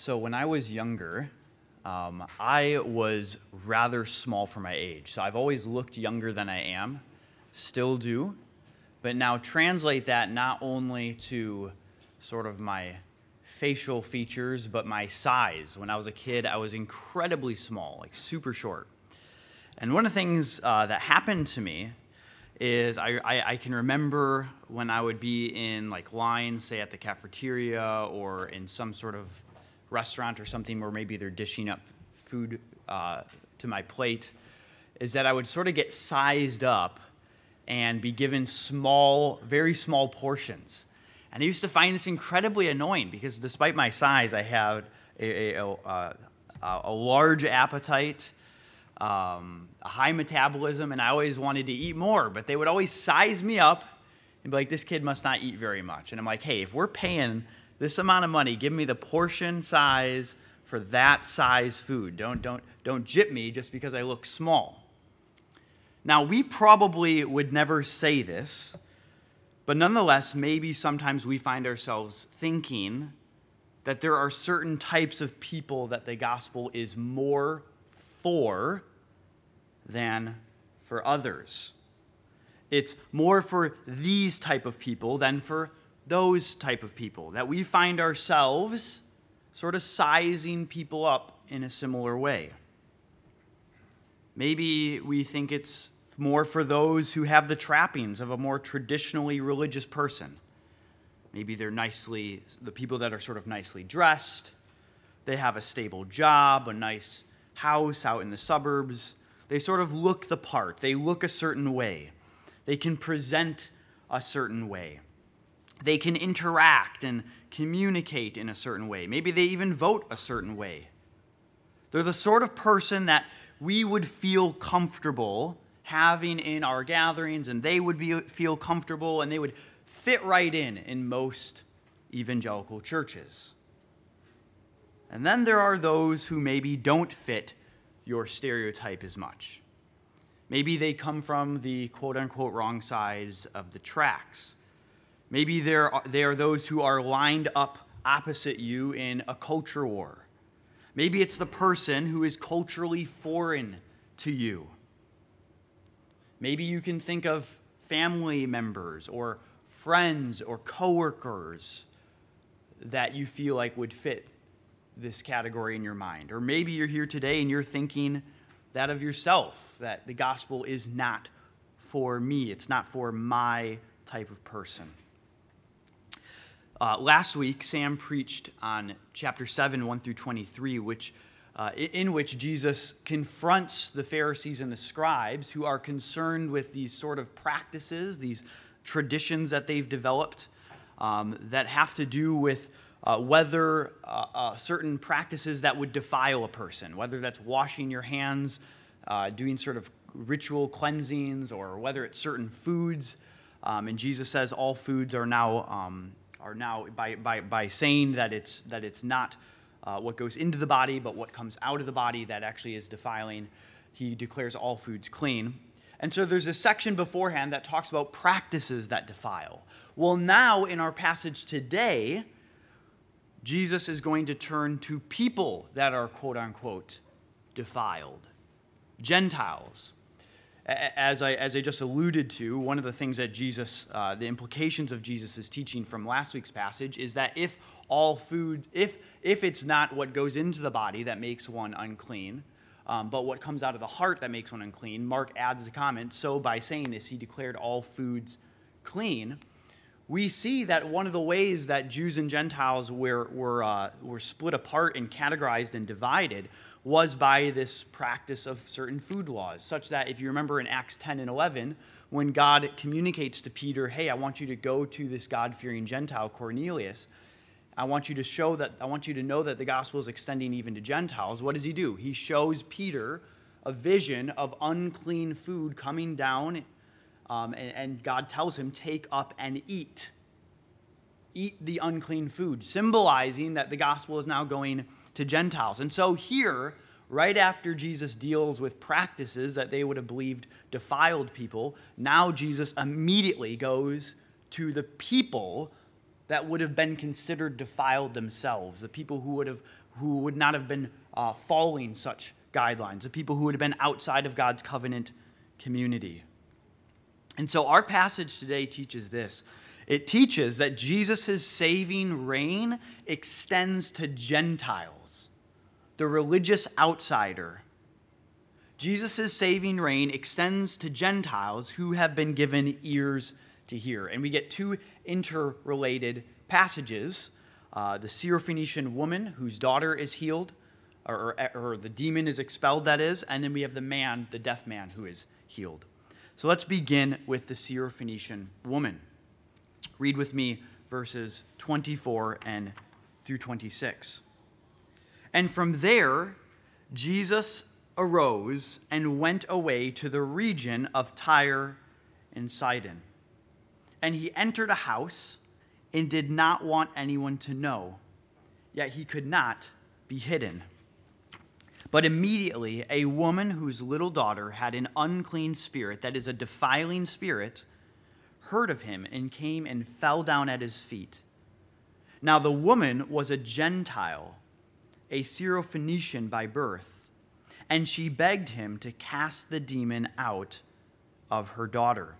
So when I was younger, um, I was rather small for my age. So I've always looked younger than I am, still do. But now translate that not only to sort of my facial features, but my size. When I was a kid, I was incredibly small, like super short. And one of the things uh, that happened to me is I, I, I, can remember when I would be in like line, say at the cafeteria or in some sort of restaurant or something where maybe they're dishing up food uh, to my plate, is that I would sort of get sized up and be given small, very small portions. And I used to find this incredibly annoying because despite my size, I had a, a, a, a large appetite, um, a high metabolism, and I always wanted to eat more. But they would always size me up and be like, this kid must not eat very much. And I'm like, hey, if we're paying this amount of money, give me the portion size for that size food. Don't, don't, don't jip me just because I look small. Now, we probably would never say this but nonetheless, maybe sometimes we find ourselves thinking that there are certain types of people that the gospel is more for than for others. It's more for these type of people than for those type of people. That we find ourselves sort of sizing people up in a similar way. Maybe we think it's more for those who have the trappings of a more traditionally religious person. Maybe they're nicely, the people that are sort of nicely dressed, they have a stable job, a nice house out in the suburbs. They sort of look the part, they look a certain way, they can present a certain way, they can interact and communicate in a certain way. Maybe they even vote a certain way. They're the sort of person that we would feel comfortable having in our gatherings, and they would be, feel comfortable and they would fit right in in most evangelical churches. And then there are those who maybe don't fit your stereotype as much. Maybe they come from the quote unquote wrong sides of the tracks. Maybe there are, they are those who are lined up opposite you in a culture war. Maybe it's the person who is culturally foreign to you. Maybe you can think of family members or friends or coworkers that you feel like would fit this category in your mind. Or maybe you're here today and you're thinking that of yourself, that the gospel is not for me, it's not for my type of person. Uh, last week, Sam preached on chapter 7, 1 through 23, which uh, in which Jesus confronts the Pharisees and the scribes who are concerned with these sort of practices, these traditions that they've developed um, that have to do with uh, whether uh, uh certain practices that would defile a person, whether that's washing your hands, uh, doing sort of ritual cleansings, or whether it's certain foods. Um, and Jesus says all foods are now, um, are now by, by, by saying that it's, that it's not uh, what goes into the body, but what comes out of the body that actually is defiling. He declares all foods clean. And so there's a section beforehand that talks about practices that defile. Well, now in our passage today, Jesus is going to turn to people that are quote unquote defiled, Gentiles. As I, as I just alluded to, one of the things that Jesus, uh, the implications of Jesus' teaching from last week's passage is that if all food, if, if it's not what goes into the body that makes one unclean, um, but what comes out of the heart that makes one unclean, Mark adds the comment, so by saying this, he declared all foods clean. We see that one of the ways that Jews and Gentiles were, were, uh, were split apart and categorized and divided was by this practice of certain food laws, such that if you remember in Acts 10 and 11, when God communicates to Peter, hey, I want you to go to this God fearing Gentile, Cornelius, I want you to show that, I want you to know that the gospel is extending even to Gentiles. What does he do? He shows Peter a vision of unclean food coming down, um, and, and God tells him, Take up and eat. Eat the unclean food, symbolizing that the gospel is now going to Gentiles. And so here, right after Jesus deals with practices that they would have believed defiled people, now Jesus immediately goes to the people that would have been considered defiled themselves, the people who would, have, who would not have been uh, following such guidelines, the people who would have been outside of God's covenant community. And so our passage today teaches this it teaches that Jesus' saving reign extends to Gentiles, the religious outsider. Jesus' saving reign extends to Gentiles who have been given ears to hear. And we get two interrelated passages uh, the Syrophoenician woman whose daughter is healed, or, or, or the demon is expelled, that is, and then we have the man, the deaf man, who is healed. So let's begin with the Syrophoenician woman. Read with me verses 24 and through 26. And from there, Jesus arose and went away to the region of Tyre and Sidon. And he entered a house and did not want anyone to know, yet he could not be hidden. But immediately, a woman whose little daughter had an unclean spirit, that is, a defiling spirit, heard of him and came and fell down at his feet. Now the woman was a Gentile, a Syrophoenician by birth, and she begged him to cast the demon out of her daughter.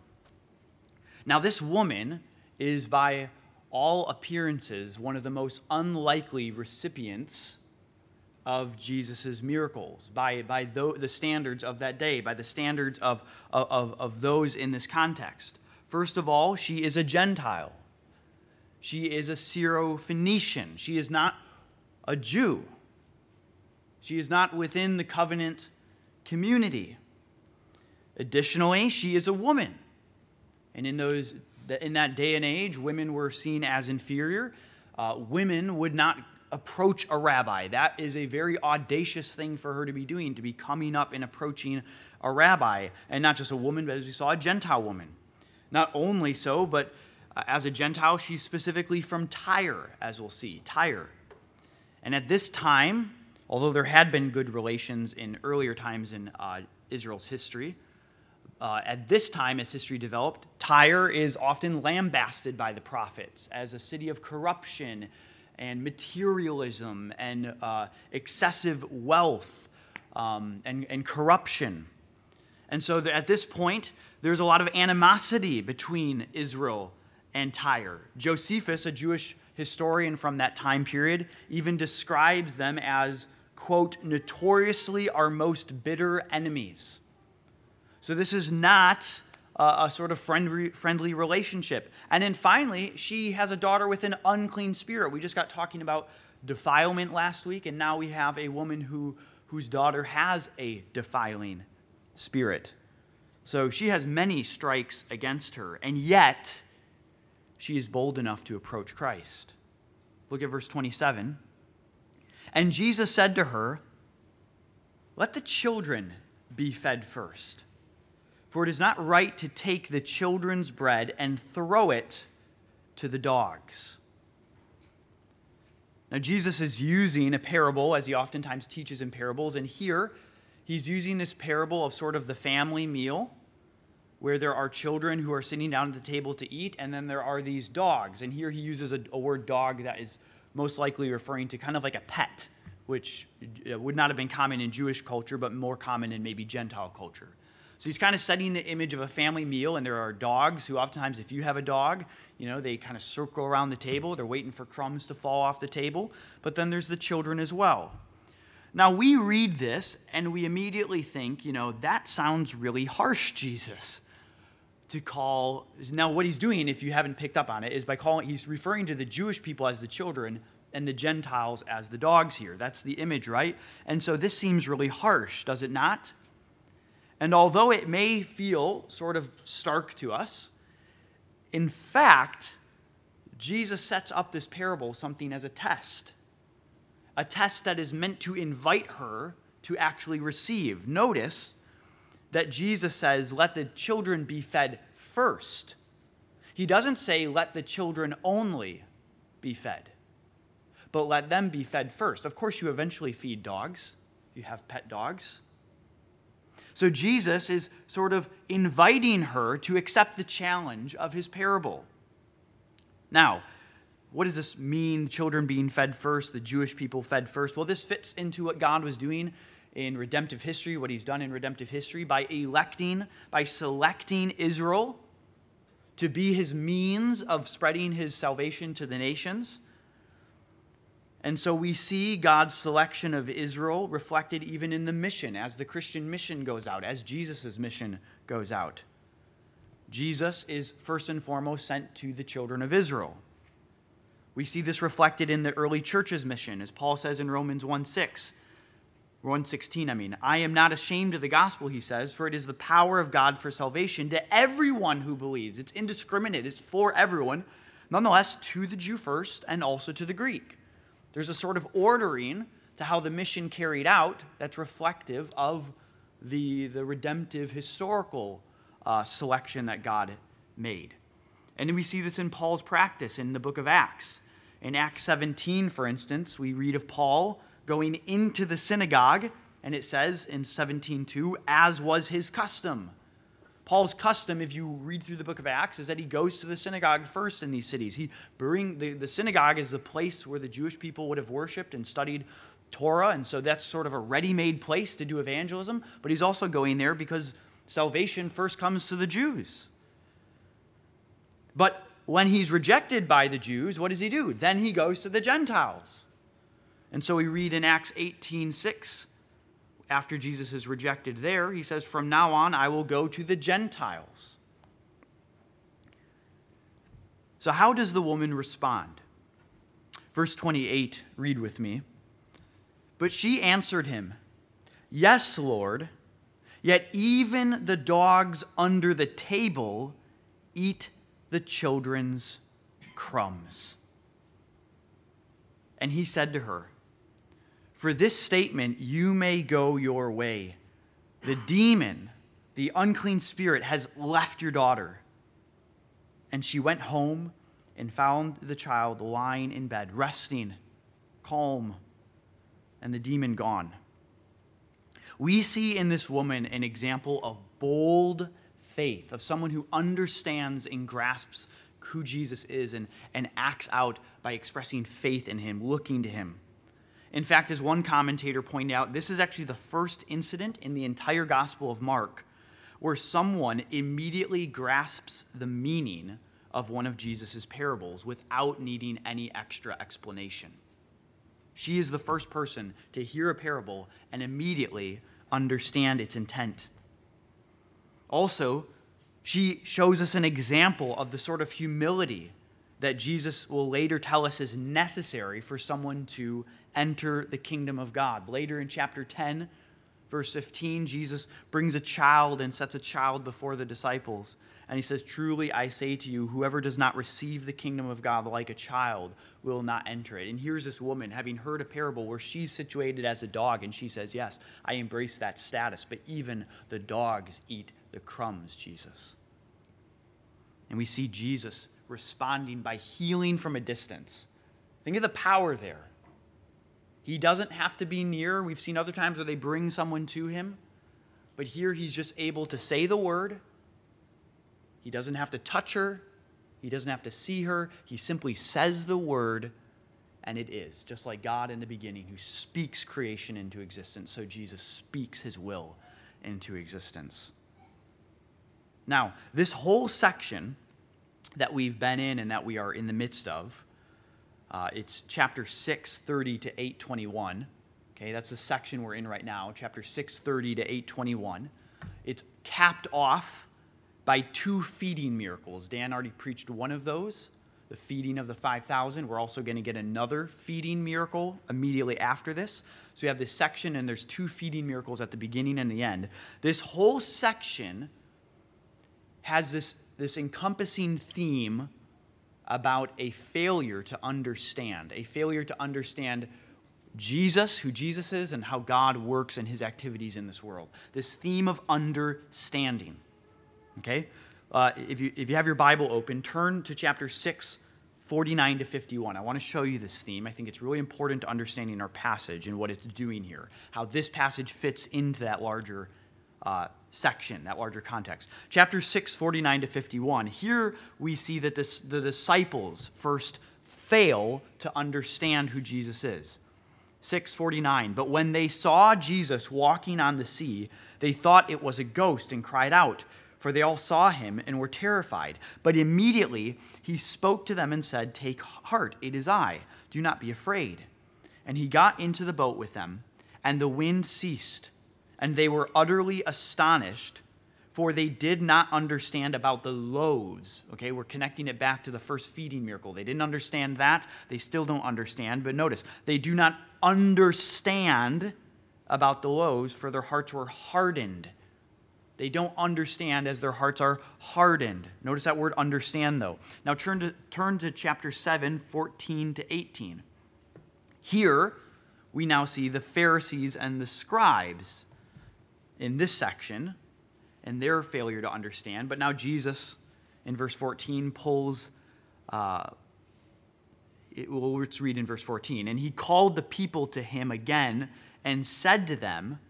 Now, this woman is, by all appearances, one of the most unlikely recipients of Jesus' miracles by, by the standards of that day, by the standards of, of, of those in this context. First of all, she is a Gentile. She is a Syro-Phoenician. She is not a Jew. She is not within the covenant community. Additionally, she is a woman. And in, those, in that day and age, women were seen as inferior. Uh, women would not approach a rabbi. That is a very audacious thing for her to be doing, to be coming up and approaching a rabbi. And not just a woman, but as we saw, a Gentile woman. Not only so, but uh, as a Gentile, she's specifically from Tyre, as we'll see. Tyre. And at this time, although there had been good relations in earlier times in uh, Israel's history, uh, at this time, as history developed, Tyre is often lambasted by the prophets as a city of corruption and materialism and uh, excessive wealth um, and, and corruption. And so at this point, there's a lot of animosity between Israel and Tyre. Josephus, a Jewish historian from that time period, even describes them as, quote, notoriously our most bitter enemies. So this is not a, a sort of friendly, friendly relationship. And then finally, she has a daughter with an unclean spirit. We just got talking about defilement last week, and now we have a woman who, whose daughter has a defiling spirit. So she has many strikes against her, and yet she is bold enough to approach Christ. Look at verse 27. And Jesus said to her, Let the children be fed first, for it is not right to take the children's bread and throw it to the dogs. Now, Jesus is using a parable, as he oftentimes teaches in parables, and here he's using this parable of sort of the family meal where there are children who are sitting down at the table to eat, and then there are these dogs. And here he uses a, a word dog that is most likely referring to kind of like a pet, which uh, would not have been common in Jewish culture, but more common in maybe Gentile culture. So he's kind of setting the image of a family meal, and there are dogs who, oftentimes, if you have a dog, you know, they kind of circle around the table. They're waiting for crumbs to fall off the table. But then there's the children as well. Now, we read this and we immediately think, you know, that sounds really harsh, Jesus to call now what he's doing if you haven't picked up on it is by calling he's referring to the jewish people as the children and the gentiles as the dogs here. That's the image right? And so this seems really harsh does it not? And although it may feel sort of stark to us in fact jesus sets up this parable something as a test a test that is meant to invite her to actually receive. Notice that Jesus says, let the children be fed first. He doesn't say, let the children only be fed, but let them be fed first. Of course, you eventually feed dogs, you have pet dogs. So Jesus is sort of inviting her to accept the challenge of his parable. Now, what does this mean? Children being fed first, the Jewish people fed first. Well, this fits into what God was doing in redemptive history, what he's done in redemptive history by electing, by selecting Israel to be his means of spreading his salvation to the nations. And so we see God's selection of Israel reflected even in the mission, as the Christian mission goes out, as Jesus' mission goes out. Jesus is first and foremost sent to the children of Israel. We see this reflected in the early church's mission, as Paul says in Romans 1 6. 116, I mean. I am not ashamed of the gospel, he says, for it is the power of God for salvation to everyone who believes. It's indiscriminate, it's for everyone. Nonetheless, to the Jew first and also to the Greek. There's a sort of ordering to how the mission carried out that's reflective of the, the redemptive historical uh, selection that God made. And we see this in Paul's practice in the book of Acts. In Acts 17, for instance, we read of Paul going into the synagogue, and it says in 17:2, as was his custom. Paul's custom, if you read through the book of Acts, is that he goes to the synagogue first in these cities. He bring the, the synagogue is the place where the Jewish people would have worshipped and studied Torah, and so that's sort of a ready-made place to do evangelism. But he's also going there because salvation first comes to the Jews. But when he's rejected by the Jews, what does he do? Then he goes to the Gentiles. And so we read in Acts 18 6, after Jesus is rejected there, he says, From now on, I will go to the Gentiles. So, how does the woman respond? Verse 28, read with me. But she answered him, Yes, Lord, yet even the dogs under the table eat the children's crumbs. And he said to her, For this statement you may go your way. The demon, the unclean spirit, has left your daughter. And she went home and found the child lying in bed, resting, calm, and the demon gone. We see in this woman an example of bold faith, of someone who understands and grasps who Jesus is and, and acts out by expressing faith in him, looking to him. In fact, as one commentator pointed out, this is actually the first incident in the entire Gospel of Mark where someone immediately grasps the meaning of one of Jesus' parables without needing any extra explanation. She is the first person to hear a parable and immediately understand its intent. Also, she shows us an example of the sort of humility that Jesus will later tell us is necessary for someone to enter the kingdom of God. Later in chapter 10, verse 15, Jesus brings a child and sets a child before the disciples. And he says, Truly I say to you, whoever does not receive the kingdom of God like a child will not enter it. And here's this woman having heard a parable where she's situated as a dog, and she says, Yes, I embrace that status, but even the dogs eat the crumbs, Jesus. And we see Jesus responding by healing from a distance. Think of the power there. He doesn't have to be near. We've seen other times where they bring someone to him, but here he's just able to say the word he doesn't have to touch her, he doesn't have to see her. He simply says the word, and it is. Just like God in the beginning, who speaks creation into existence, so Jesus speaks his will into existence. Now, this whole section that we've been in and that we are in the midst of, uh, it's chapter 6, 30 to 821. Okay, that's the section we're in right now, chapter 6, 30 to 821. It's capped off by two feeding miracles. Dan already preached one of those, the feeding of the 5,000. We're also going to get another feeding miracle immediately after this. So we have this section, and there's two feeding miracles at the beginning and the end. This whole section has this, this encompassing theme about a failure to understand, a failure to understand Jesus, who Jesus is, and how God works and his activities in this world. This theme of understanding. Okay? Uh, if, you, if you have your Bible open, turn to chapter 6, 49 to 51. I want to show you this theme. I think it's really important to understanding our passage and what it's doing here, how this passage fits into that larger uh, section, that larger context. Chapter 6, 49 to 51. Here we see that this, the disciples first fail to understand who Jesus is. 649 But when they saw Jesus walking on the sea, they thought it was a ghost and cried out, for they all saw him and were terrified. But immediately he spoke to them and said, Take heart, it is I. Do not be afraid. And he got into the boat with them, and the wind ceased, and they were utterly astonished for they did not understand about the loaves. Okay, we're connecting it back to the first feeding miracle. They didn't understand that. They still don't understand. But notice, they do not understand about the loaves, for their hearts were hardened. They don't understand as their hearts are hardened. Notice that word understand, though. Now turn to, turn to chapter 7, 14 to 18. Here, we now see the Pharisees and the scribes in this section and their failure to understand. But now Jesus, in verse 14, pulls. Uh, it, well, let's read in verse 14. And he called the people to him again and said to them,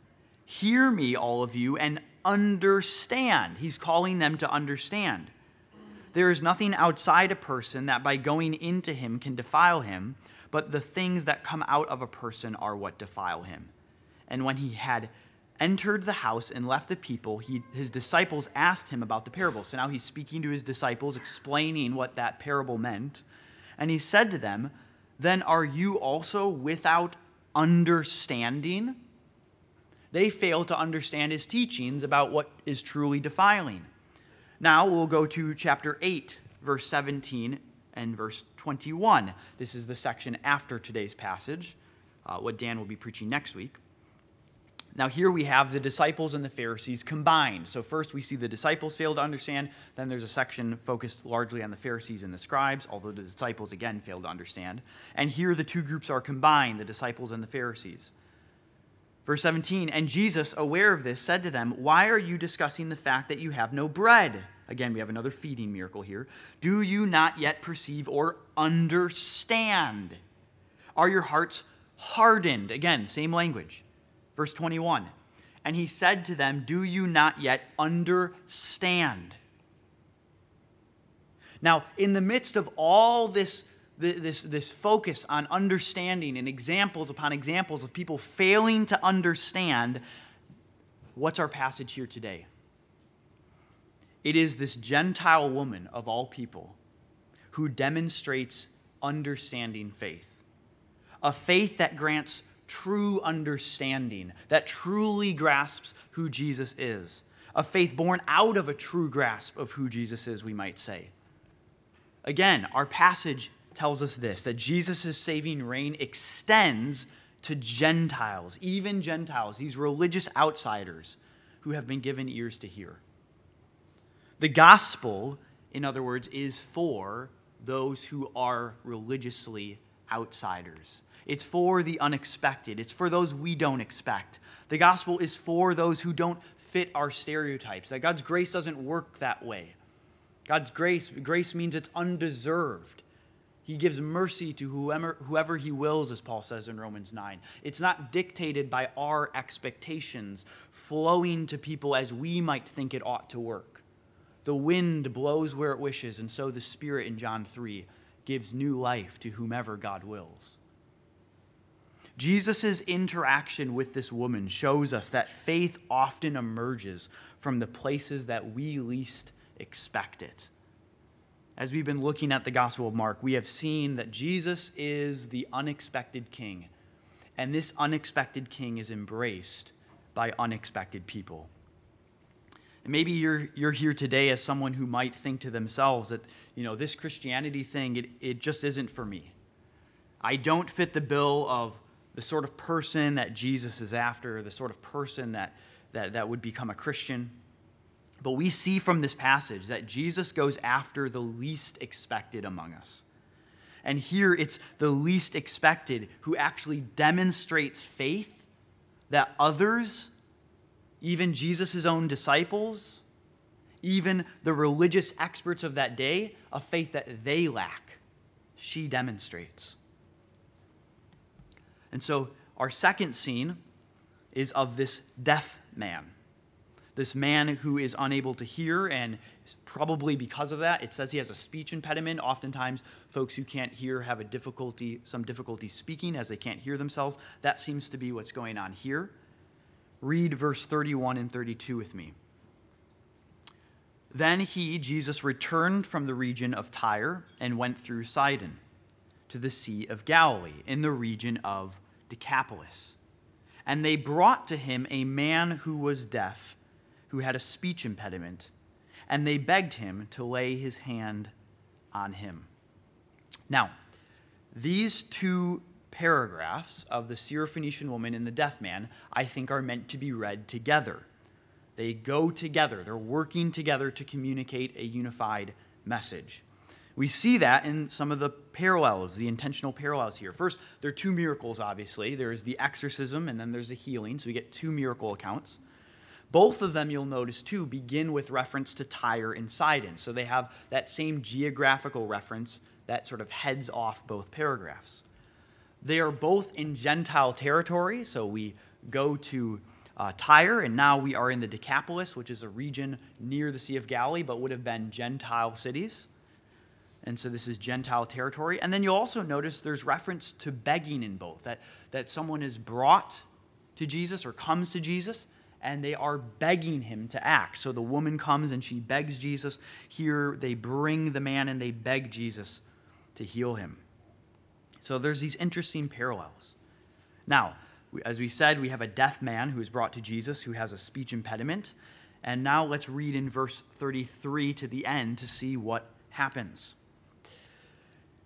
Hear me, all of you, and understand. He's calling them to understand. There is nothing outside a person that by going into him can defile him, but the things that come out of a person are what defile him. And when he had entered the house and left the people, he, his disciples asked him about the parable. So now he's speaking to his disciples, explaining what that parable meant. And he said to them, Then are you also without understanding? They fail to understand his teachings about what is truly defiling. Now we'll go to chapter 8, verse 17 and verse 21. This is the section after today's passage, uh, what Dan will be preaching next week. Now, here we have the disciples and the Pharisees combined. So, first we see the disciples fail to understand. Then there's a section focused largely on the Pharisees and the scribes, although the disciples again fail to understand. And here the two groups are combined the disciples and the Pharisees. Verse 17 And Jesus, aware of this, said to them, Why are you discussing the fact that you have no bread? Again, we have another feeding miracle here. Do you not yet perceive or understand? Are your hearts hardened? Again, same language. Verse 21 And he said to them, Do you not yet understand? Now, in the midst of all this, this, this focus on understanding and examples upon examples of people failing to understand, what's our passage here today? It is this Gentile woman of all people who demonstrates understanding faith. A faith that grants true understanding that truly grasps who Jesus is. A faith born out of a true grasp of who Jesus is, we might say. Again, our passage tells us this that Jesus' saving reign extends to Gentiles, even Gentiles, these religious outsiders who have been given ears to hear. The gospel, in other words, is for those who are religiously outsiders. It's for the unexpected. It's for those we don't expect. The gospel is for those who don't fit our stereotypes. That God's grace doesn't work that way. God's grace, grace means it's undeserved. He gives mercy to whoever, whoever he wills, as Paul says in Romans 9. It's not dictated by our expectations, flowing to people as we might think it ought to work. The wind blows where it wishes, and so the Spirit in John 3 gives new life to whomever God wills. Jesus' interaction with this woman shows us that faith often emerges from the places that we least expect it. As we've been looking at the Gospel of Mark, we have seen that Jesus is the unexpected king, and this unexpected king is embraced by unexpected people. And maybe you're, you're here today as someone who might think to themselves that, you know, this Christianity thing, it, it just isn't for me. I don't fit the bill of the sort of person that Jesus is after, the sort of person that, that, that would become a Christian. But we see from this passage that Jesus goes after the least expected among us. And here it's the least expected who actually demonstrates faith that others, even Jesus' own disciples, even the religious experts of that day, a faith that they lack, she demonstrates. And so our second scene is of this deaf man. This man who is unable to hear, and probably because of that, it says he has a speech impediment. Oftentimes, folks who can't hear have a difficulty, some difficulty speaking as they can't hear themselves. That seems to be what's going on here. Read verse 31 and 32 with me. Then he, Jesus, returned from the region of Tyre and went through Sidon to the Sea of Galilee in the region of Decapolis. And they brought to him a man who was deaf, who had a speech impediment, and they begged him to lay his hand on him. Now, these two paragraphs of the Syrophoenician woman and the deaf man, I think, are meant to be read together. They go together, they're working together to communicate a unified message. We see that in some of the parallels, the intentional parallels here. First, there are two miracles, obviously. There's the exorcism, and then there's the healing. So we get two miracle accounts. Both of them, you'll notice too, begin with reference to Tyre and Sidon. So they have that same geographical reference that sort of heads off both paragraphs. They are both in Gentile territory. So we go to uh, Tyre, and now we are in the Decapolis, which is a region near the Sea of Galilee, but would have been Gentile cities. And so this is Gentile territory. And then you'll also notice there's reference to begging in both, that, that someone is brought to Jesus or comes to Jesus, and they are begging him to act. So the woman comes and she begs Jesus. Here they bring the man and they beg Jesus to heal him. So there's these interesting parallels. Now, as we said, we have a deaf man who is brought to Jesus who has a speech impediment. And now let's read in verse 33 to the end to see what happens.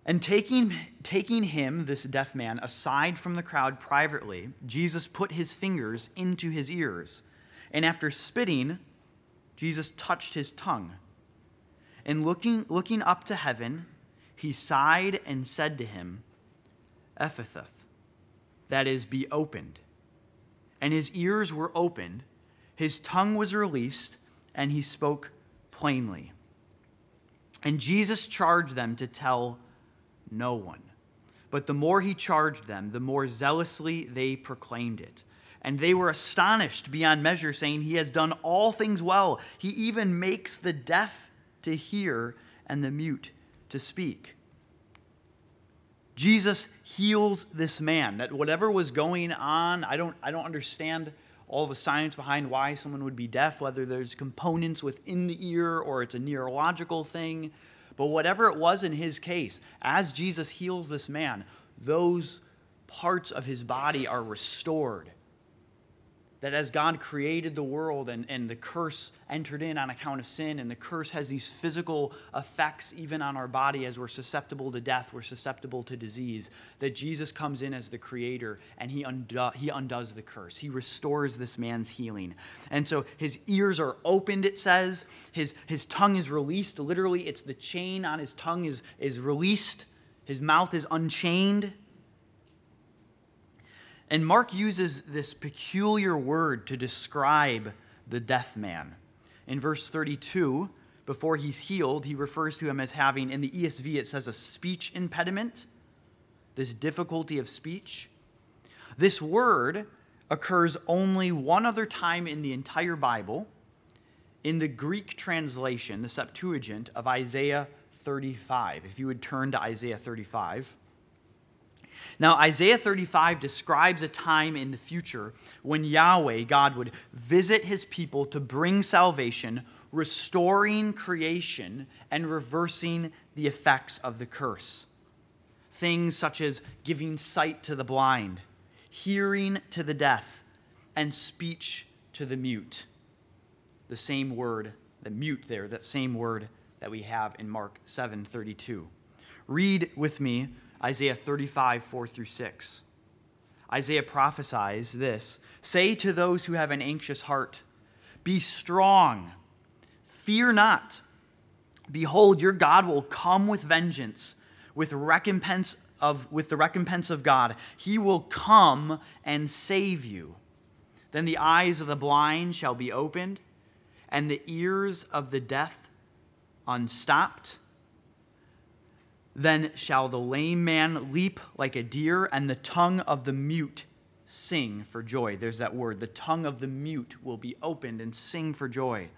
And taking, taking him, this deaf man, aside from the crowd privately, Jesus put his fingers into his ears. And after spitting, Jesus touched his tongue. And looking, looking up to heaven, he sighed and said to him, Ephphatha, that is, be opened. And his ears were opened, his tongue was released, and he spoke plainly. And Jesus charged them to tell no one. But the more he charged them, the more zealously they proclaimed it. And they were astonished beyond measure, saying, He has done all things well. He even makes the deaf to hear and the mute to speak. Jesus heals this man. That whatever was going on, I don't, I don't understand all the science behind why someone would be deaf, whether there's components within the ear or it's a neurological thing. But whatever it was in his case, as Jesus heals this man, those parts of his body are restored that as God created the world and, and the curse entered in on account of sin, and the curse has these physical effects even on our body as we're susceptible to death, we're susceptible to disease, that Jesus comes in as the creator and he, undo, he undoes the curse. He restores this man's healing. And so his ears are opened, it says. His, his tongue is released. Literally, it's the chain on his tongue is, is released. His mouth is unchained. And Mark uses this peculiar word to describe the deaf man. In verse 32, before he's healed, he refers to him as having, in the ESV, it says a speech impediment, this difficulty of speech. This word occurs only one other time in the entire Bible in the Greek translation, the Septuagint of Isaiah 35. If you would turn to Isaiah 35. Now, Isaiah 35 describes a time in the future when Yahweh, God, would visit his people to bring salvation, restoring creation and reversing the effects of the curse. Things such as giving sight to the blind, hearing to the deaf, and speech to the mute. The same word, the mute there, that same word that we have in Mark 7:32. Read with me Isaiah 35, 4 through 6. Isaiah prophesies this Say to those who have an anxious heart, Be strong, fear not. Behold, your God will come with vengeance, with recompense of, with the recompense of God. He will come and save you. Then the eyes of the blind shall be opened, and the ears of the deaf unstopped. Then shall the lame man leap like a deer, and the tongue of the mute sing for joy. There's that word. The tongue of the mute will be opened and sing for joy.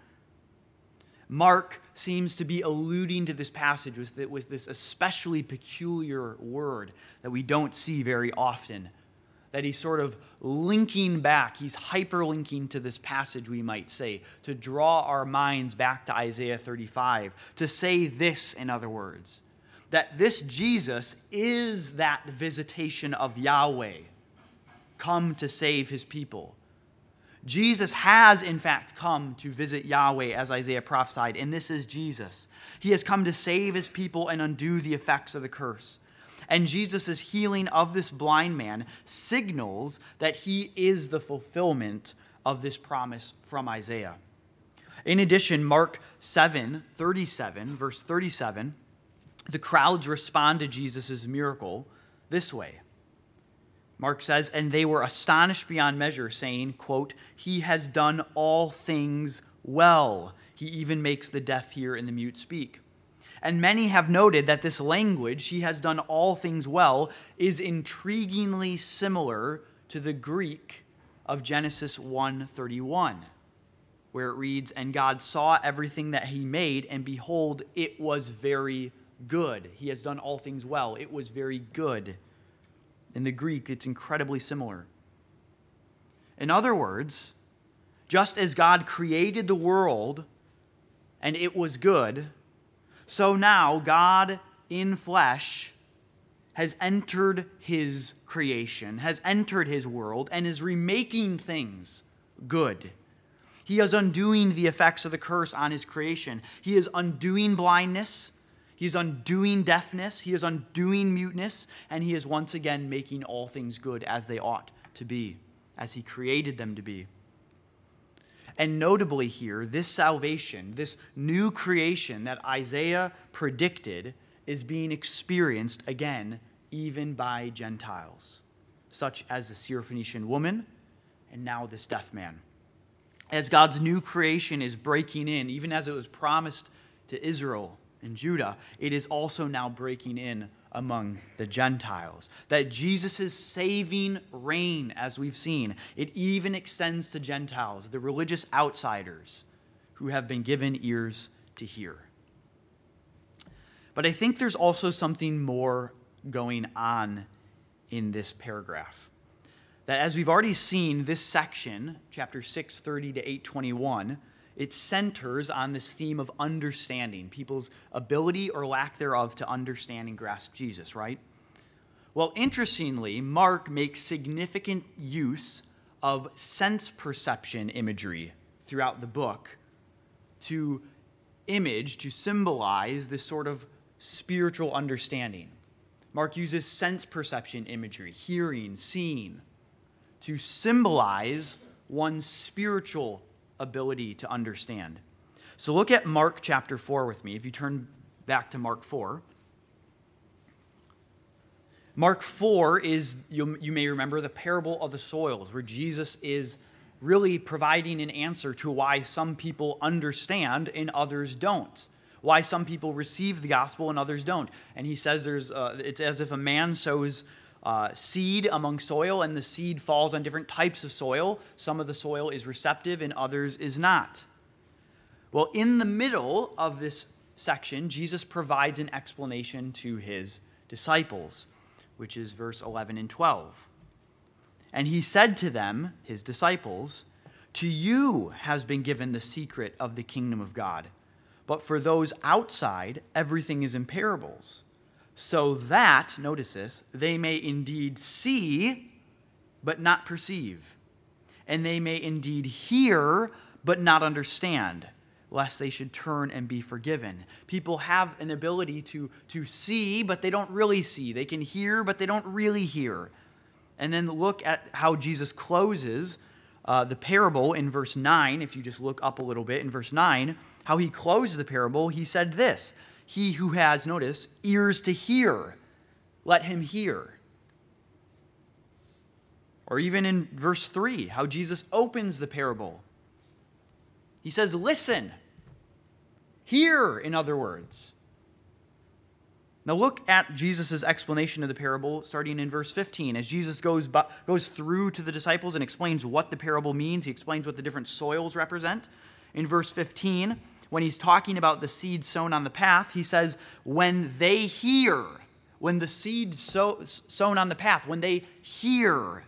Mark seems to be alluding to this passage with, with this especially peculiar word that we don't see very often. That he's sort of linking back, he's hyperlinking to this passage, we might say, to draw our minds back to Isaiah 35, to say this, in other words, that this Jesus is that visitation of Yahweh come to save his people. Jesus has, in fact, come to visit Yahweh, as Isaiah prophesied, and this is Jesus. He has come to save his people and undo the effects of the curse. And Jesus' healing of this blind man signals that he is the fulfillment of this promise from Isaiah. In addition, Mark 7 37, verse 37, the crowds respond to Jesus' miracle this way Mark says, and they were astonished beyond measure, saying, quote, He has done all things well. He even makes the deaf hear and the mute speak. And many have noted that this language, he has done all things well, is intriguingly similar to the Greek of Genesis 1:31, where it reads, "And God saw everything that he made, and behold, it was very good. He has done all things well. It was very good." In the Greek, it's incredibly similar. In other words, just as God created the world and it was good, so now God in flesh has entered his creation, has entered his world, and is remaking things good. He is undoing the effects of the curse on his creation. He is undoing blindness he is undoing deafness, he is undoing muteness, and he is once again making all things good as they ought to be, as he created them to be. And notably, here, this salvation, this new creation that Isaiah predicted, is being experienced again even by Gentiles, such as the Syrophoenician woman and now this deaf man. As God's new creation is breaking in, even as it was promised to Israel in Judah, it is also now breaking in among the Gentiles. That Jesus' saving reign, as we've seen, it even extends to Gentiles, the religious outsiders who have been given ears to hear. But I think there's also something more going on in this paragraph. That as we've already seen, this section, chapter 630 to 821, it centers on this theme of understanding, people's ability or lack thereof to understand and grasp Jesus, right? Well, interestingly, Mark makes significant use of sense perception imagery throughout the book to image, to symbolize this sort of spiritual understanding. Mark uses sense perception imagery, hearing, seeing, to symbolize one's spiritual ability to understand. So look at Mark chapter 4 with me. If you turn back to Mark 4. Mark 4 is, you, you may remember, the parable of the soils, where Jesus is really providing an answer to why some people understand and others don't. Why some people receive the gospel and others don't. And he says there's, uh, it's as if a man sows uh, seed among soil, and the seed falls on different types of soil. Some of the soil is receptive, and others is not. Well, in the middle of this section, Jesus provides an explanation to his disciples, which is verse 11 and 12. And he said to them, his disciples, To you has been given the secret of the kingdom of God, but for those outside, everything is in parables so that, notice this, they may indeed see, but not perceive, and they may indeed hear, but not understand, lest they should turn and be forgiven. People have an ability to, to see, but they don't really see. They can hear, but they don't really hear. And then look at how Jesus closes uh, the parable in verse 9. If you just look up a little bit in verse 9, how he closed the parable, he said this he who has, notice, ears to hear, let him hear. Or even in verse 3, how Jesus opens the parable. He says, Listen. Hear, in other words. Now look at Jesus' explanation of the parable starting in verse 15. As Jesus goes, goes through to the disciples and explains what the parable means, he explains what the different soils represent. In verse 15, when he's talking about the seed sown on the path, he says, When they hear, when the seed sow, sown on the path, when they hear,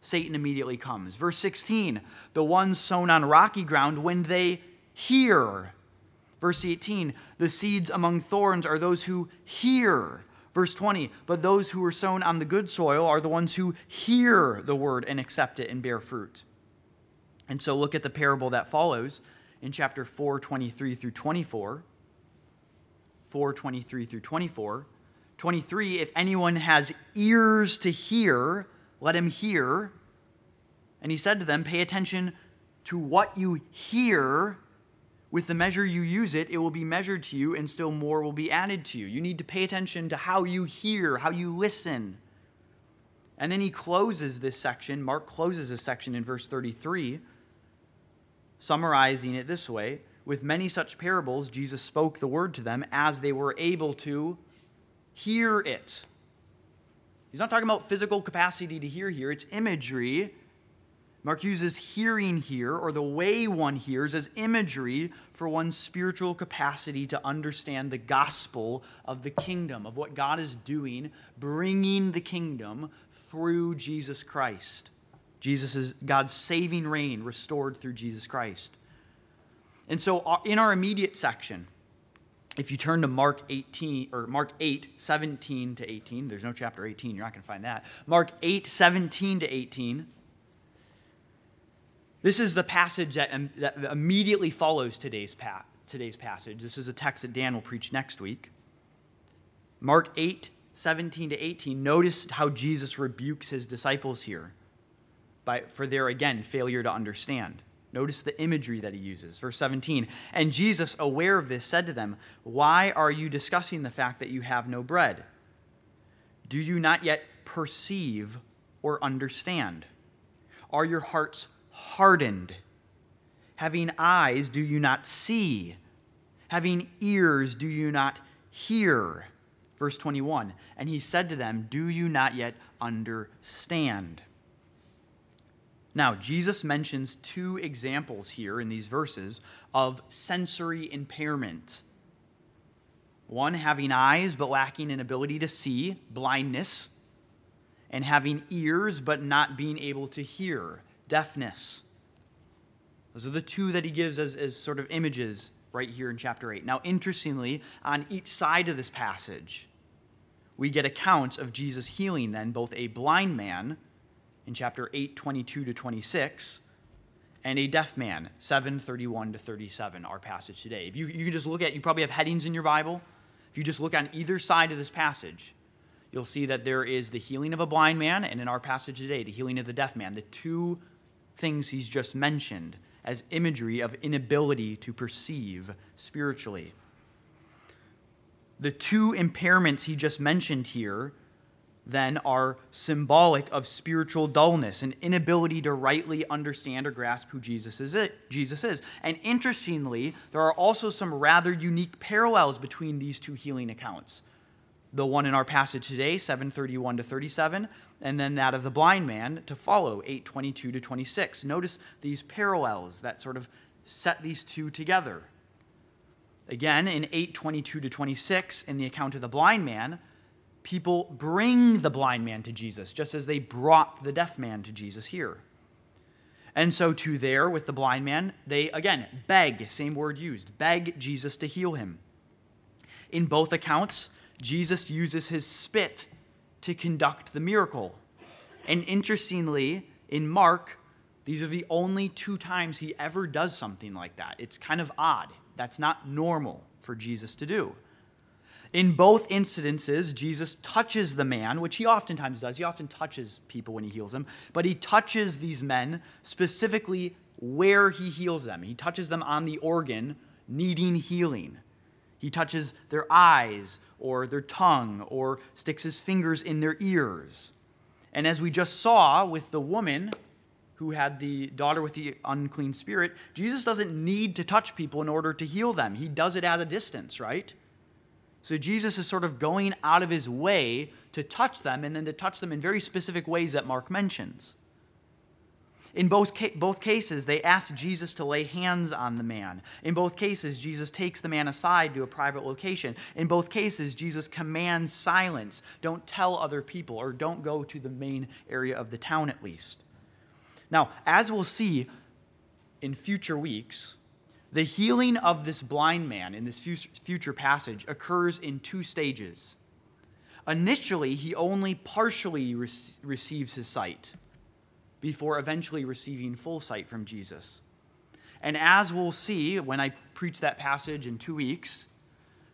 Satan immediately comes. Verse 16, the ones sown on rocky ground, when they hear, Verse 18, the seeds among thorns are those who hear. Verse 20, but those who are sown on the good soil are the ones who hear the word and accept it and bear fruit. And so look at the parable that follows in chapter 4, 23 through 24. 4, 23 through 24. 23, if anyone has ears to hear, let him hear. And he said to them, Pay attention to what you hear with the measure you use it, it will be measured to you, and still more will be added to you. You need to pay attention to how you hear, how you listen. And then he closes this section. Mark closes this section in verse 33, summarizing it this way With many such parables, Jesus spoke the word to them as they were able to hear it. He's not talking about physical capacity to hear here, it's imagery Mark uses hearing here, or the way one hears, as imagery for one's spiritual capacity to understand the gospel of the kingdom, of what God is doing, bringing the kingdom through Jesus Christ. Jesus is God's saving reign restored through Jesus Christ. And so, uh, in our immediate section, if you turn to Mark 18 or Mark 8, 17 to 18, there's no chapter 18, you're not going to find that. Mark 8, 17 to 18 this is the passage that, um, that immediately follows today's, pa- today's passage. This is a text that Dan will preach next week. Mark 8, 17 to 18. Notice how Jesus rebukes his disciples here by, for their, again, failure to understand. Notice the imagery that he uses. Verse 17. And Jesus, aware of this, said to them, Why are you discussing the fact that you have no bread? Do you not yet perceive or understand? Are your hearts hardened? Having eyes, do you not see? Having ears, do you not hear? Verse 21 And he said to them, Do you not yet understand? Now, Jesus mentions two examples here in these verses of sensory impairment. One, having eyes but lacking an ability to see, blindness, and having ears but not being able to hear, deafness. Those are the two that he gives as, as sort of images right here in chapter 8. Now, interestingly, on each side of this passage, we get accounts of Jesus healing then both a blind man in chapter 8, 22 to 26, and a deaf man, 7, 31 to 37, our passage today. If you, you can just look at, you probably have headings in your Bible. If you just look on either side of this passage, you'll see that there is the healing of a blind man, and in our passage today, the healing of the deaf man, the two things he's just mentioned as imagery of inability to perceive spiritually. The two impairments he just mentioned here then are symbolic of spiritual dullness and inability to rightly understand or grasp who Jesus is. Jesus is. And interestingly, there are also some rather unique parallels between these two healing accounts. The one in our passage today, 731 to 37, and then that of the blind man to follow, 822 to 26. Notice these parallels that sort of set these two together. Again, in 822 to 26, in the account of the blind man, people bring the blind man to Jesus, just as they brought the deaf man to Jesus here. And so, to there with the blind man, they again beg, same word used, beg Jesus to heal him. In both accounts, Jesus uses his spit to conduct the miracle. And interestingly, in Mark, these are the only two times he ever does something like that. It's kind of odd. That's not normal for Jesus to do. In both incidences, Jesus touches the man, which he oftentimes does. He often touches people when he heals them, but he touches these men specifically where he heals them. He touches them on the organ needing healing. He touches their eyes or their tongue or sticks his fingers in their ears. And as we just saw with the woman who had the daughter with the unclean spirit, Jesus doesn't need to touch people in order to heal them. He does it at a distance, right? So Jesus is sort of going out of his way to touch them and then to touch them in very specific ways that Mark mentions. In both, ca- both cases, they ask Jesus to lay hands on the man. In both cases, Jesus takes the man aside to a private location. In both cases, Jesus commands silence. Don't tell other people, or don't go to the main area of the town at least. Now, as we'll see in future weeks, the healing of this blind man in this future passage occurs in two stages. Initially, he only partially re- receives his sight before eventually receiving full sight from Jesus. And as we'll see when I preach that passage in two weeks,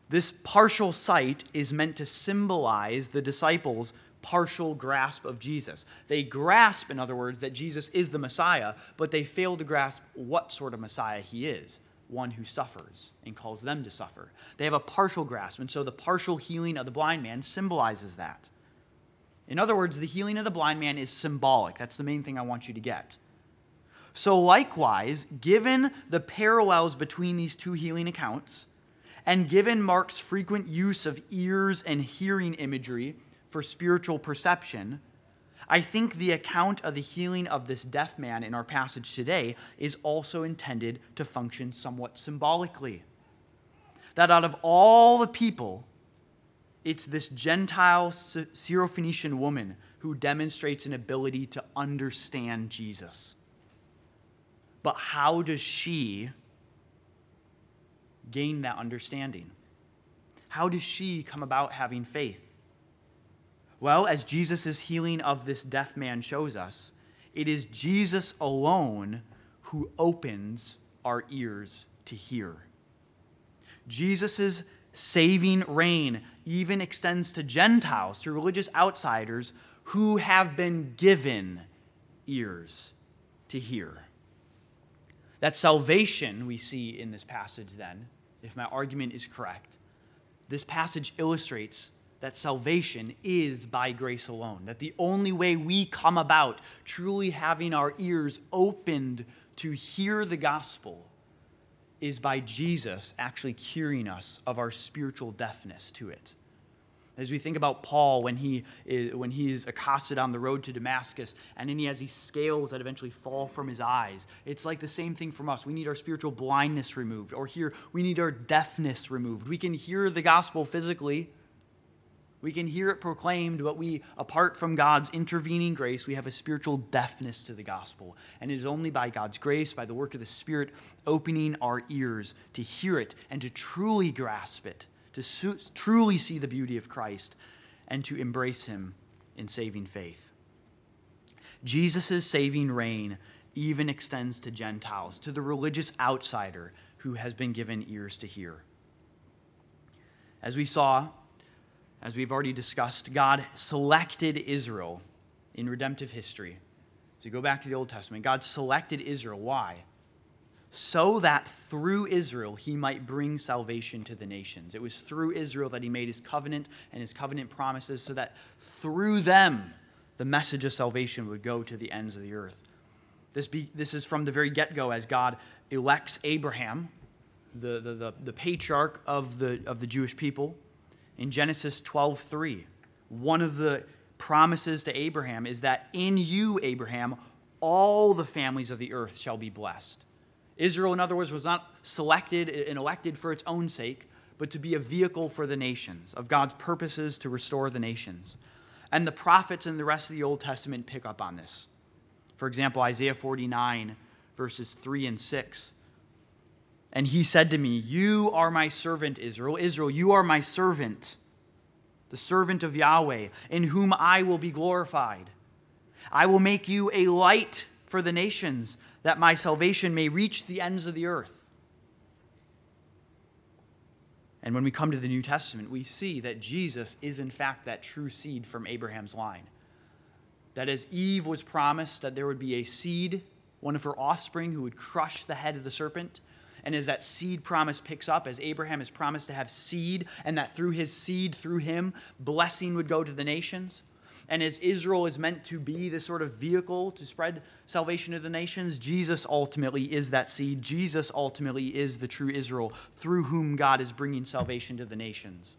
this partial sight is meant to symbolize the disciples' partial grasp of Jesus. They grasp, in other words, that Jesus is the Messiah, but they fail to grasp what sort of Messiah he is one who suffers and calls them to suffer. They have a partial grasp, and so the partial healing of the blind man symbolizes that. In other words, the healing of the blind man is symbolic. That's the main thing I want you to get. So, likewise, given the parallels between these two healing accounts, and given Mark's frequent use of ears and hearing imagery for spiritual perception, I think the account of the healing of this deaf man in our passage today is also intended to function somewhat symbolically. That out of all the people it's this Gentile Syrophoenician woman who demonstrates an ability to understand Jesus. But how does she gain that understanding? How does she come about having faith? Well, as Jesus' healing of this deaf man shows us, it is Jesus alone who opens our ears to hear. Jesus' saving reign even extends to Gentiles, to religious outsiders who have been given ears to hear. That salvation we see in this passage, then, if my argument is correct, this passage illustrates that salvation is by grace alone. That the only way we come about truly having our ears opened to hear the gospel is by Jesus actually curing us of our spiritual deafness to it. As we think about Paul when he is, when he is accosted on the road to Damascus and then he has these scales that eventually fall from his eyes, it's like the same thing from us. We need our spiritual blindness removed, or here, we need our deafness removed. We can hear the gospel physically, we can hear it proclaimed, but we, apart from God's intervening grace, we have a spiritual deafness to the gospel. And it is only by God's grace, by the work of the Spirit, opening our ears to hear it and to truly grasp it, to su- truly see the beauty of Christ, and to embrace Him in saving faith. Jesus' saving reign even extends to Gentiles, to the religious outsider who has been given ears to hear. As we saw, as we've already discussed, God selected Israel in redemptive history. So go back to the Old Testament, God selected Israel. Why? So that through Israel he might bring salvation to the nations. It was through Israel that he made his covenant and his covenant promises, so that through them the message of salvation would go to the ends of the earth. This, be, this is from the very get go as God elects Abraham, the, the, the, the patriarch of the, of the Jewish people in Genesis 12:3. One of the promises to Abraham is that in you, Abraham, all the families of the earth shall be blessed. Israel, in other words, was not selected and elected for its own sake, but to be a vehicle for the nations, of God's purposes to restore the nations. And the prophets and the rest of the Old Testament pick up on this. For example, Isaiah 49, verses 3 and 6 and he said to me, You are my servant, Israel. Israel, you are my servant, the servant of Yahweh, in whom I will be glorified. I will make you a light for the nations, that my salvation may reach the ends of the earth. And when we come to the New Testament, we see that Jesus is, in fact, that true seed from Abraham's line. That as Eve was promised that there would be a seed, one of her offspring, who would crush the head of the serpent, and as that seed promise picks up, as Abraham is promised to have seed, and that through his seed, through him, blessing would go to the nations, and as Israel is meant to be this sort of vehicle to spread salvation to the nations, Jesus ultimately is that seed. Jesus ultimately is the true Israel through whom God is bringing salvation to the nations.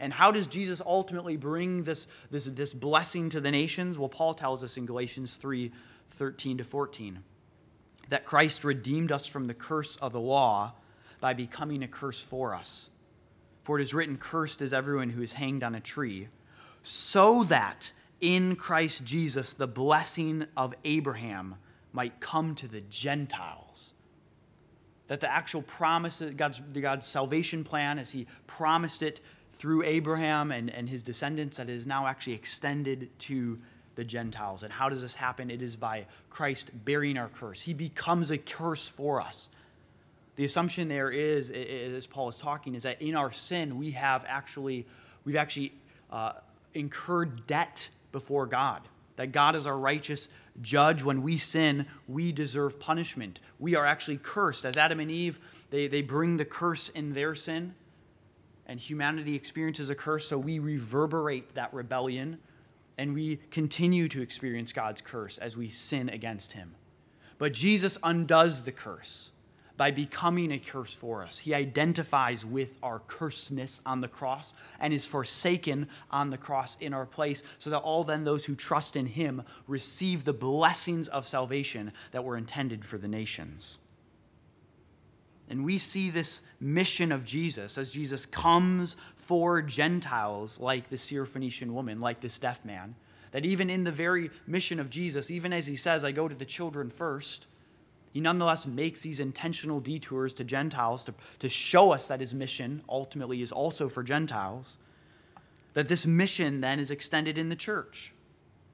And how does Jesus ultimately bring this, this, this blessing to the nations? Well, Paul tells us in Galatians 3 13 to 14 that Christ redeemed us from the curse of the law by becoming a curse for us. For it is written, Cursed is everyone who is hanged on a tree, so that in Christ Jesus the blessing of Abraham might come to the Gentiles. That the actual promise, God's, God's salvation plan, as He promised it through Abraham and, and his descendants, that is now actually extended to the Gentiles. And how does this happen? It is by Christ bearing our curse. He becomes a curse for us. The assumption there is, as Paul is talking, is that in our sin we have actually we've actually uh, incurred debt before God. That God is our righteous judge. When we sin, we deserve punishment. We are actually cursed. As Adam and Eve, they, they bring the curse in their sin, and humanity experiences a curse, so we reverberate that rebellion and we continue to experience God's curse as we sin against Him. But Jesus undoes the curse by becoming a curse for us. He identifies with our cursedness on the cross and is forsaken on the cross in our place, so that all then those who trust in Him receive the blessings of salvation that were intended for the nations. And we see this mission of Jesus as Jesus comes for Gentiles like the Syrophoenician woman, like this deaf man. That even in the very mission of Jesus, even as he says, I go to the children first, he nonetheless makes these intentional detours to Gentiles to, to show us that his mission ultimately is also for Gentiles. That this mission then is extended in the church.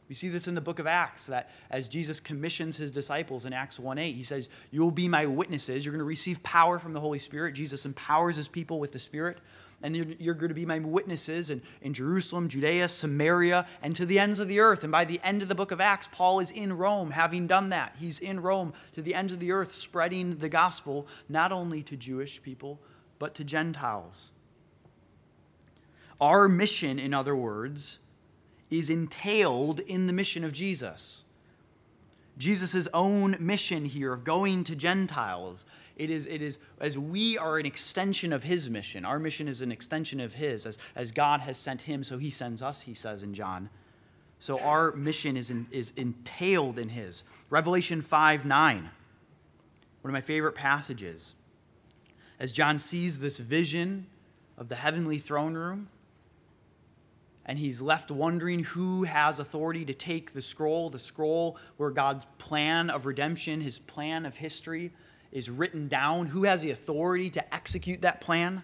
We see this in the book of Acts that as Jesus commissions his disciples in Acts 1 8, he says, You will be my witnesses. You're going to receive power from the Holy Spirit. Jesus empowers his people with the Spirit and you're, you're going to be my witnesses in, in Jerusalem, Judea, Samaria, and to the ends of the earth. And by the end of the book of Acts, Paul is in Rome, having done that. He's in Rome to the ends of the earth, spreading the gospel, not only to Jewish people, but to Gentiles. Our mission, in other words, is entailed in the mission of Jesus. Jesus' own mission here of going to Gentiles it is, it is as we are an extension of his mission. Our mission is an extension of his. As, as God has sent him, so he sends us, he says in John. So our mission is, in, is entailed in his. Revelation 5 9, one of my favorite passages. As John sees this vision of the heavenly throne room, and he's left wondering who has authority to take the scroll, the scroll where God's plan of redemption, his plan of history, is written down, who has the authority to execute that plan?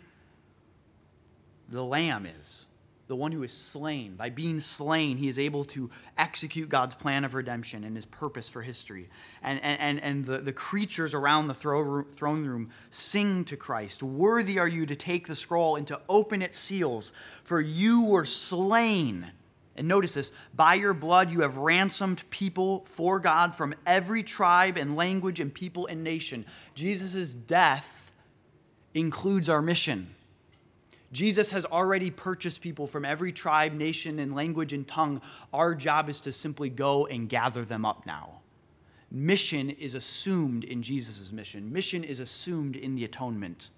The Lamb is. The one who is slain. By being slain, he is able to execute God's plan of redemption and his purpose for history. And, and, and the, the creatures around the throne room sing to Christ Worthy are you to take the scroll and to open its seals, for you were slain and notice this by your blood you have ransomed people for God from every tribe and language and people and nation. Jesus' death includes our mission. Jesus has already purchased people from every tribe, nation, and language and tongue. Our job is to simply go and gather them up now. Mission is assumed in Jesus' mission, mission is assumed in the atonement.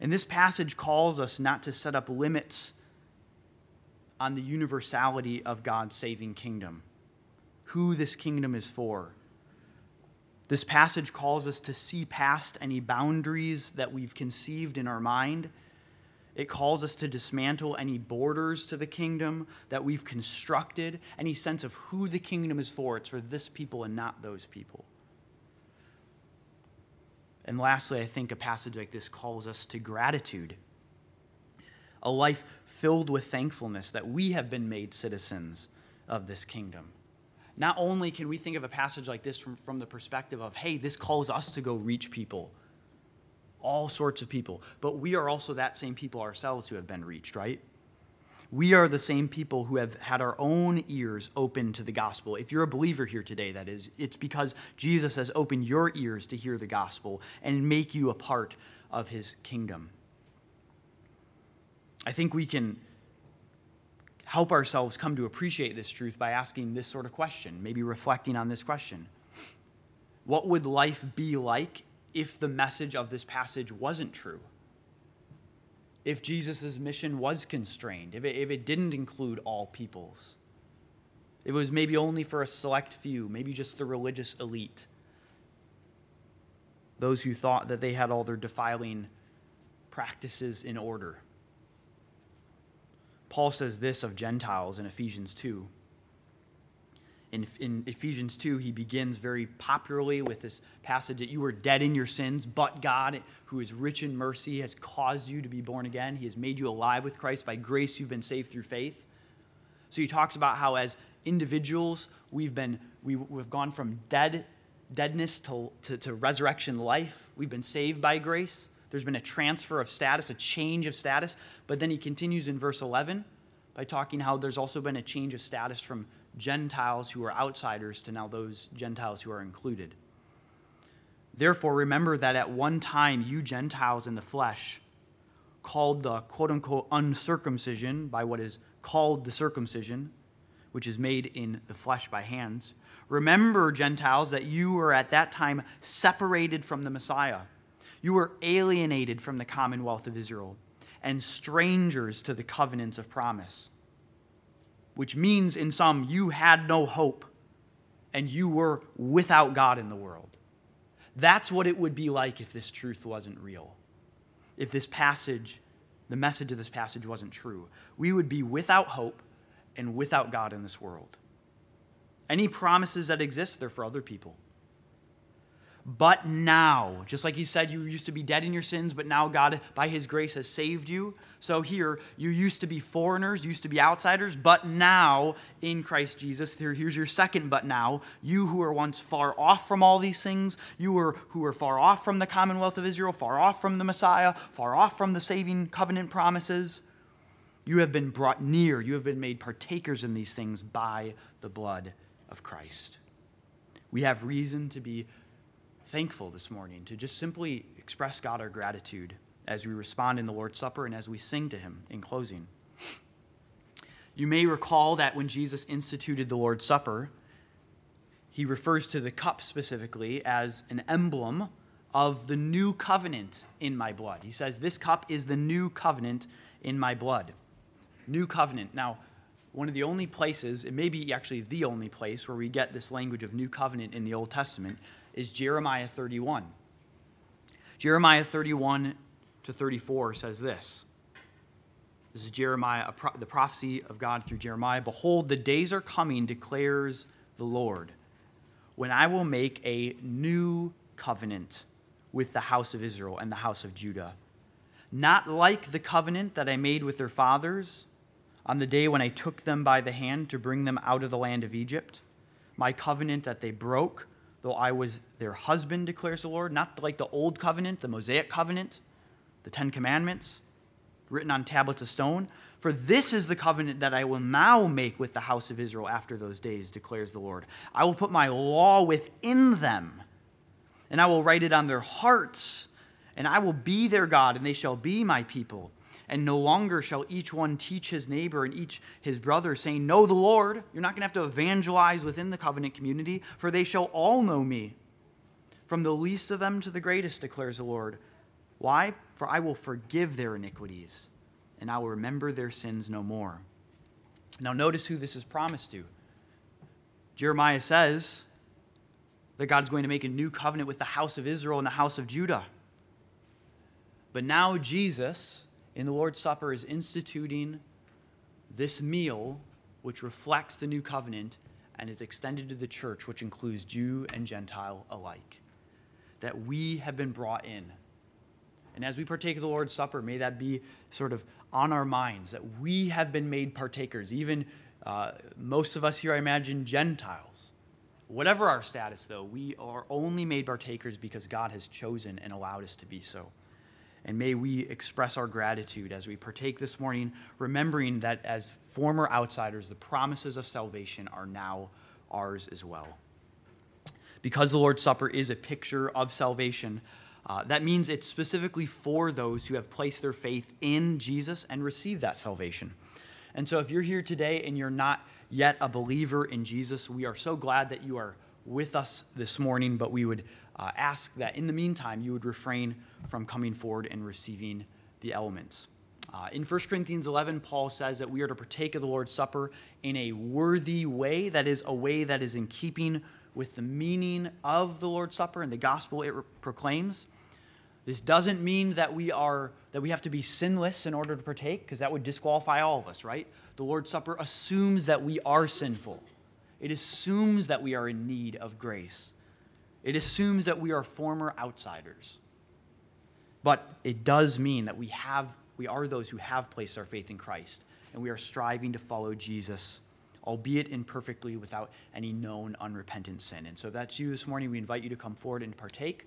And this passage calls us not to set up limits on the universality of God's saving kingdom, who this kingdom is for. This passage calls us to see past any boundaries that we've conceived in our mind. It calls us to dismantle any borders to the kingdom that we've constructed, any sense of who the kingdom is for. It's for this people and not those people. And lastly, I think a passage like this calls us to gratitude. A life filled with thankfulness that we have been made citizens of this kingdom. Not only can we think of a passage like this from, from the perspective of, hey, this calls us to go reach people, all sorts of people, but we are also that same people ourselves who have been reached, right? We are the same people who have had our own ears open to the gospel. If you're a believer here today, that is, it's because Jesus has opened your ears to hear the gospel and make you a part of his kingdom. I think we can help ourselves come to appreciate this truth by asking this sort of question, maybe reflecting on this question. What would life be like if the message of this passage wasn't true? if Jesus' mission was constrained, if it, if it didn't include all peoples. If it was maybe only for a select few, maybe just the religious elite. Those who thought that they had all their defiling practices in order. Paul says this of Gentiles in Ephesians 2. In, in, Ephesians 2, he begins very popularly with this passage that you were dead in your sins, but God, who is rich in mercy, has caused you to be born again. He has made you alive with Christ. By grace, you've been saved through faith. So he talks about how, as individuals, we've, been, we, we've gone from dead, deadness to, to, to resurrection life. We've been saved by grace. There's been a transfer of status, a change of status. But then he continues in verse 11 by talking how there's also been a change of status from Gentiles who are outsiders to now those Gentiles who are included. Therefore, remember that at one time you Gentiles in the flesh, called the quote unquote uncircumcision by what is called the circumcision, which is made in the flesh by hands. Remember, Gentiles, that you were at that time separated from the Messiah. You were alienated from the commonwealth of Israel and strangers to the covenants of promise which means in sum, you had no hope and you were without God in the world. That's what it would be like if this truth wasn't real. If this passage, the message of this passage wasn't true. We would be without hope and without God in this world. Any promises that exist, they're for other people. But now, just like he said, you used to be dead in your sins, but now God, by his grace, has saved you. So here, you used to be foreigners, used to be outsiders, but now in Christ Jesus, here, here's your second but now. You who were once far off from all these things, you were, who were far off from the commonwealth of Israel, far off from the Messiah, far off from the saving covenant promises, you have been brought near. You have been made partakers in these things by the blood of Christ. We have reason to be thankful this morning, to just simply express God our gratitude as we respond in the Lord's Supper and as we sing to Him in closing. You may recall that when Jesus instituted the Lord's Supper, he refers to the cup specifically as an emblem of the new covenant in my blood. He says, This cup is the new covenant in my blood. New covenant. Now, one of the only places, it may be actually the only place where we get this language of new covenant in the Old Testament is Jeremiah 31. Jeremiah 31 to 34 says this. This is Jeremiah, the prophecy of God through Jeremiah. Behold, the days are coming, declares the Lord, when I will make a new covenant with the house of Israel and the house of Judah. Not like the covenant that I made with their fathers on the day when I took them by the hand to bring them out of the land of Egypt, my covenant that they broke though I was their husband, declares the Lord, not like the old covenant, the Mosaic covenant, the Ten Commandments written on tablets of stone. For this is the covenant that I will now make with the house of Israel after those days, declares the Lord. I will put my law within them, and I will write it on their hearts, and I will be their God, and they shall be my people and no longer shall each one teach his neighbor and each his brother, saying, Know the Lord. You're not going to have to evangelize within the covenant community, for they shall all know me. From the least of them to the greatest, declares the Lord. Why? For I will forgive their iniquities, and I will remember their sins no more. Now, notice who this is promised to. Jeremiah says that God's going to make a new covenant with the house of Israel and the house of Judah. But now, Jesus in the Lord's Supper is instituting this meal, which reflects the new covenant and is extended to the church, which includes Jew and Gentile alike. That we have been brought in. And as we partake of the Lord's Supper, may that be sort of on our minds that we have been made partakers. Even uh, most of us here, I imagine, Gentiles. Whatever our status, though, we are only made partakers because God has chosen and allowed us to be so. And may we express our gratitude as we partake this morning, remembering that as former outsiders, the promises of salvation are now ours as well. Because the Lord's Supper is a picture of salvation, uh, that means it's specifically for those who have placed their faith in Jesus and received that salvation. And so if you're here today and you're not yet a believer in Jesus, we are so glad that you are with us this morning, but we would uh, ask that in the meantime you would refrain from coming forward and receiving the elements. Uh, in 1 Corinthians 11, Paul says that we are to partake of the Lord's Supper in a worthy way, that is, a way that is in keeping with the meaning of the Lord's Supper and the gospel it re- proclaims. This doesn't mean that we are that we have to be sinless in order to partake, because that would disqualify all of us, right? The Lord's Supper assumes that we are sinful. It assumes that we are in need of grace. It assumes that we are former outsiders. But it does mean that we have we are those who have placed our faith in Christ, and we are striving to follow Jesus, albeit imperfectly without any known unrepentant sin. And so if that's you this morning, we invite you to come forward and partake.